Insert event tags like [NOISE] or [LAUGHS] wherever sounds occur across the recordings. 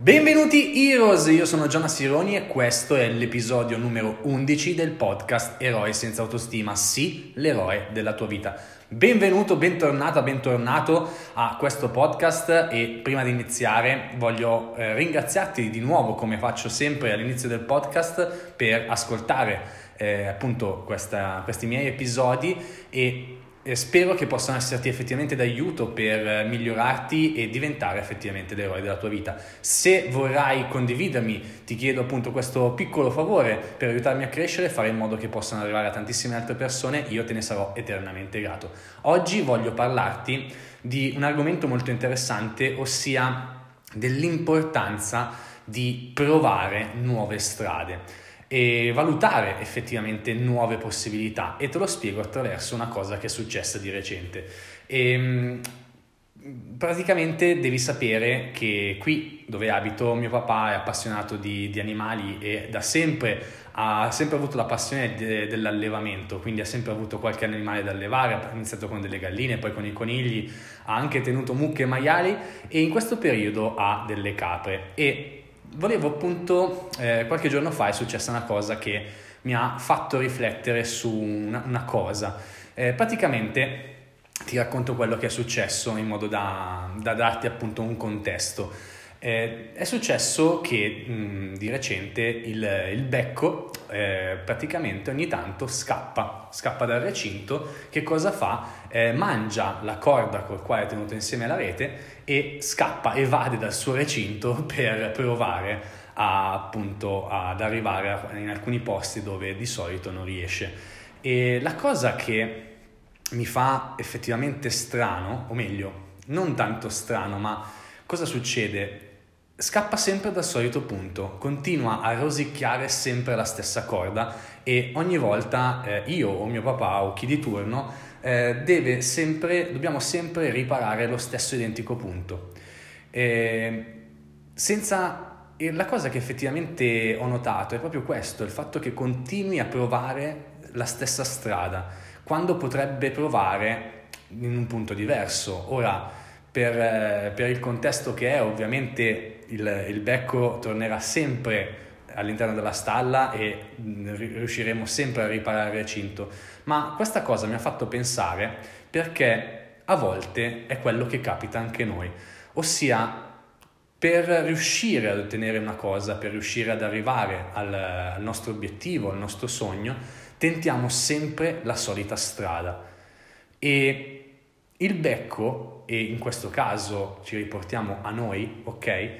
Benvenuti Heroes, io sono Gianna Sironi e questo è l'episodio numero 11 del podcast Eroi senza autostima, sì, l'eroe della tua vita. Benvenuto, bentornata, bentornato a questo podcast e prima di iniziare voglio eh, ringraziarti di nuovo come faccio sempre all'inizio del podcast per ascoltare eh, appunto questa, questi miei episodi e spero che possano esserti effettivamente d'aiuto per migliorarti e diventare effettivamente l'eroe della tua vita. Se vorrai condividermi, ti chiedo appunto questo piccolo favore per aiutarmi a crescere, fare in modo che possano arrivare a tantissime altre persone, io te ne sarò eternamente grato. Oggi voglio parlarti di un argomento molto interessante, ossia dell'importanza di provare nuove strade e valutare effettivamente nuove possibilità e te lo spiego attraverso una cosa che è successa di recente. E, ehm, praticamente devi sapere che qui dove abito mio papà è appassionato di, di animali e da sempre ha sempre avuto la passione de, dell'allevamento, quindi ha sempre avuto qualche animale da allevare, ha iniziato con delle galline, poi con i conigli, ha anche tenuto mucche e maiali e in questo periodo ha delle capre e volevo appunto, eh, qualche giorno fa è successa una cosa che mi ha fatto riflettere su una, una cosa. Eh, praticamente ti racconto quello che è successo in modo da, da darti appunto un contesto. Eh, è successo che mh, di recente il, il becco eh, praticamente ogni tanto scappa, scappa dal recinto, che cosa fa? Eh, mangia la corda col quale è tenuto insieme la rete e scappa, evade dal suo recinto [LAUGHS] per provare a, appunto ad arrivare in alcuni posti dove di solito non riesce. E la cosa che mi fa effettivamente strano, o meglio, non tanto strano, ma cosa succede? Scappa sempre dal solito punto, continua a rosicchiare sempre la stessa corda e ogni volta eh, io o mio papà o chi di turno eh, deve sempre, dobbiamo sempre riparare lo stesso identico punto. E senza la cosa che effettivamente ho notato è proprio questo, il fatto che continui a provare la stessa strada, quando potrebbe provare in un punto diverso. Ora, per, eh, per il contesto che è, ovviamente il, il becco tornerà sempre all'interno della stalla e mm, riusciremo sempre a riparare il recinto. Ma questa cosa mi ha fatto pensare perché a volte è quello che capita anche noi, ossia per riuscire ad ottenere una cosa, per riuscire ad arrivare al, al nostro obiettivo, al nostro sogno, tentiamo sempre la solita strada. E il becco, e in questo caso ci riportiamo a noi, ok?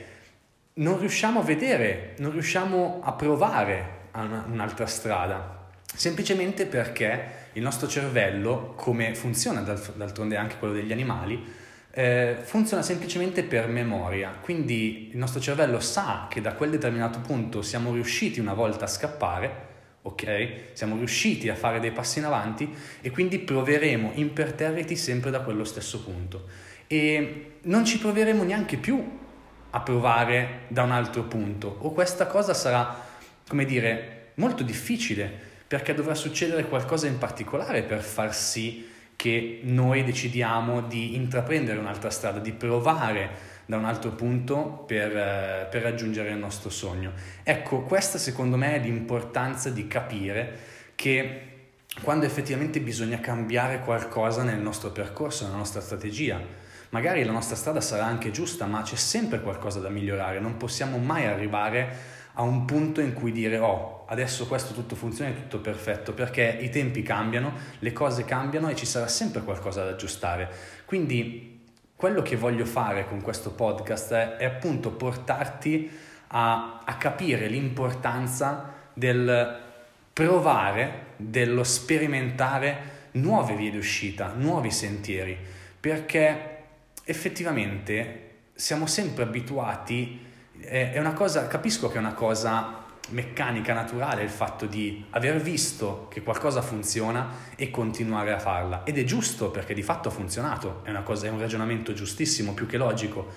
Non riusciamo a vedere, non riusciamo a provare un'altra strada, semplicemente perché il nostro cervello, come funziona d'altronde anche quello degli animali, eh, funziona semplicemente per memoria. Quindi il nostro cervello sa che da quel determinato punto siamo riusciti una volta a scappare ok? Siamo riusciti a fare dei passi in avanti e quindi proveremo imperterriti sempre da quello stesso punto. E non ci proveremo neanche più a provare da un altro punto o questa cosa sarà, come dire, molto difficile perché dovrà succedere qualcosa in particolare per far sì che noi decidiamo di intraprendere un'altra strada, di provare da un altro punto per, eh, per raggiungere il nostro sogno. Ecco, questa secondo me è l'importanza di capire che quando effettivamente bisogna cambiare qualcosa nel nostro percorso, nella nostra strategia, magari la nostra strada sarà anche giusta, ma c'è sempre qualcosa da migliorare, non possiamo mai arrivare a un punto in cui dire oh, adesso questo tutto funziona, è tutto perfetto, perché i tempi cambiano, le cose cambiano e ci sarà sempre qualcosa da aggiustare. Quindi quello che voglio fare con questo podcast è, è appunto portarti a, a capire l'importanza del provare, dello sperimentare nuove vie d'uscita, nuovi sentieri, perché effettivamente siamo sempre abituati, è, una cosa, capisco che è una cosa meccanica naturale il fatto di aver visto che qualcosa funziona e continuare a farla. Ed è giusto perché di fatto ha funzionato, è, cosa, è un ragionamento giustissimo, più che logico.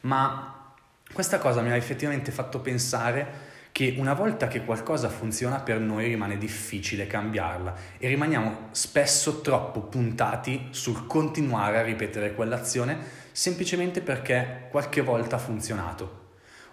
Ma questa cosa mi ha effettivamente fatto pensare che una volta che qualcosa funziona per noi rimane difficile cambiarla e rimaniamo spesso troppo puntati sul continuare a ripetere quell'azione semplicemente perché qualche volta ha funzionato.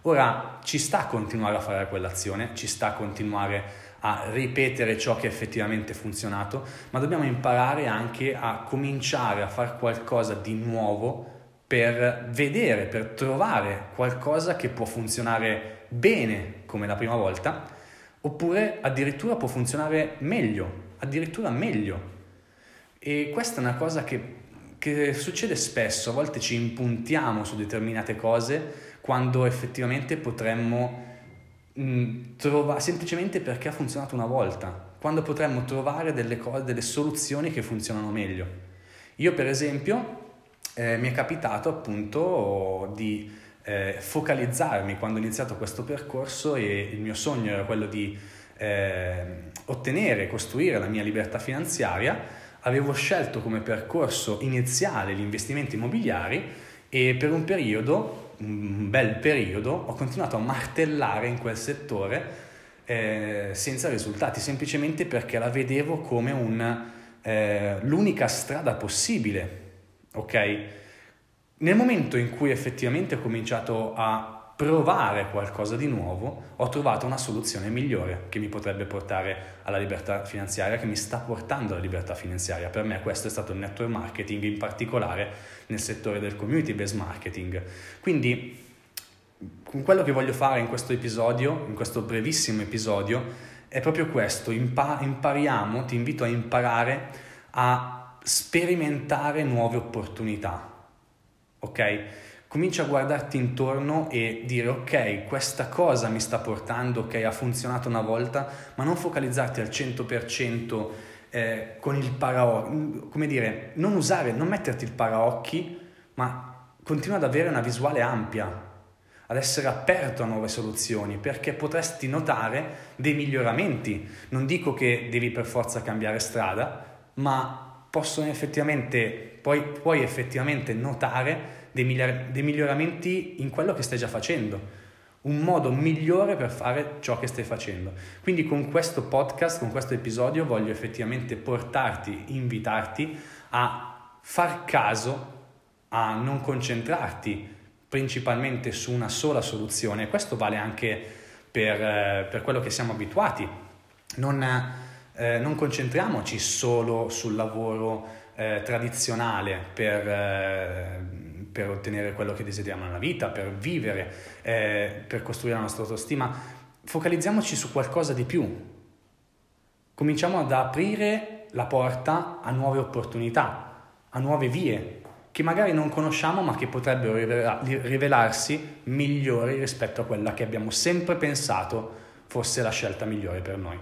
Ora ci sta a continuare a fare quell'azione, ci sta a continuare a ripetere ciò che effettivamente ha funzionato, ma dobbiamo imparare anche a cominciare a fare qualcosa di nuovo per vedere, per trovare qualcosa che può funzionare bene come la prima volta, oppure addirittura può funzionare meglio, addirittura meglio. E questa è una cosa che, che succede spesso, a volte ci impuntiamo su determinate cose quando effettivamente potremmo Mm, trova, semplicemente perché ha funzionato una volta, quando potremmo trovare delle, cose, delle soluzioni che funzionano meglio. Io per esempio eh, mi è capitato appunto di eh, focalizzarmi quando ho iniziato questo percorso e il mio sogno era quello di eh, ottenere, costruire la mia libertà finanziaria, avevo scelto come percorso iniziale gli investimenti immobiliari e per un periodo un bel periodo ho continuato a martellare in quel settore eh, senza risultati, semplicemente perché la vedevo come un, eh, l'unica strada possibile, ok? Nel momento in cui effettivamente ho cominciato a provare qualcosa di nuovo, ho trovato una soluzione migliore che mi potrebbe portare alla libertà finanziaria, che mi sta portando alla libertà finanziaria. Per me questo è stato il network marketing, in particolare nel settore del community based marketing. Quindi quello che voglio fare in questo episodio, in questo brevissimo episodio, è proprio questo, Impa- impariamo, ti invito a imparare a sperimentare nuove opportunità, ok? comincia a guardarti intorno e dire ok, questa cosa mi sta portando, ok, ha funzionato una volta, ma non focalizzarti al 100% eh, con il paraocchi, come dire, non usare, non metterti il paraocchi, ma continua ad avere una visuale ampia, ad essere aperto a nuove soluzioni, perché potresti notare dei miglioramenti. Non dico che devi per forza cambiare strada, ma possono effettivamente, puoi, puoi effettivamente notare dei, miglior- dei miglioramenti in quello che stai già facendo un modo migliore per fare ciò che stai facendo. Quindi con questo podcast, con questo episodio voglio effettivamente portarti, invitarti a far caso, a non concentrarti principalmente su una sola soluzione. Questo vale anche per, eh, per quello che siamo abituati. Non, eh, non concentriamoci solo sul lavoro eh, tradizionale per eh, per ottenere quello che desideriamo nella vita, per vivere, eh, per costruire la nostra autostima, focalizziamoci su qualcosa di più. Cominciamo ad aprire la porta a nuove opportunità, a nuove vie che magari non conosciamo ma che potrebbero rivelarsi migliori rispetto a quella che abbiamo sempre pensato fosse la scelta migliore per noi.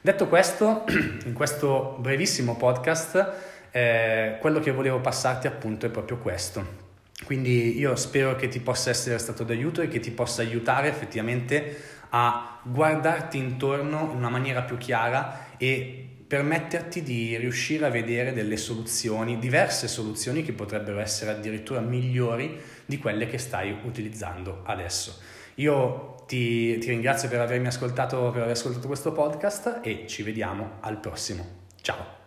Detto questo, [CLEARS THROAT] in questo brevissimo podcast, eh, quello che volevo passarti appunto è proprio questo quindi io spero che ti possa essere stato d'aiuto e che ti possa aiutare effettivamente a guardarti intorno in una maniera più chiara e permetterti di riuscire a vedere delle soluzioni, diverse soluzioni che potrebbero essere addirittura migliori di quelle che stai utilizzando adesso. Io ti, ti ringrazio per avermi ascoltato, per aver ascoltato questo podcast e ci vediamo al prossimo. Ciao!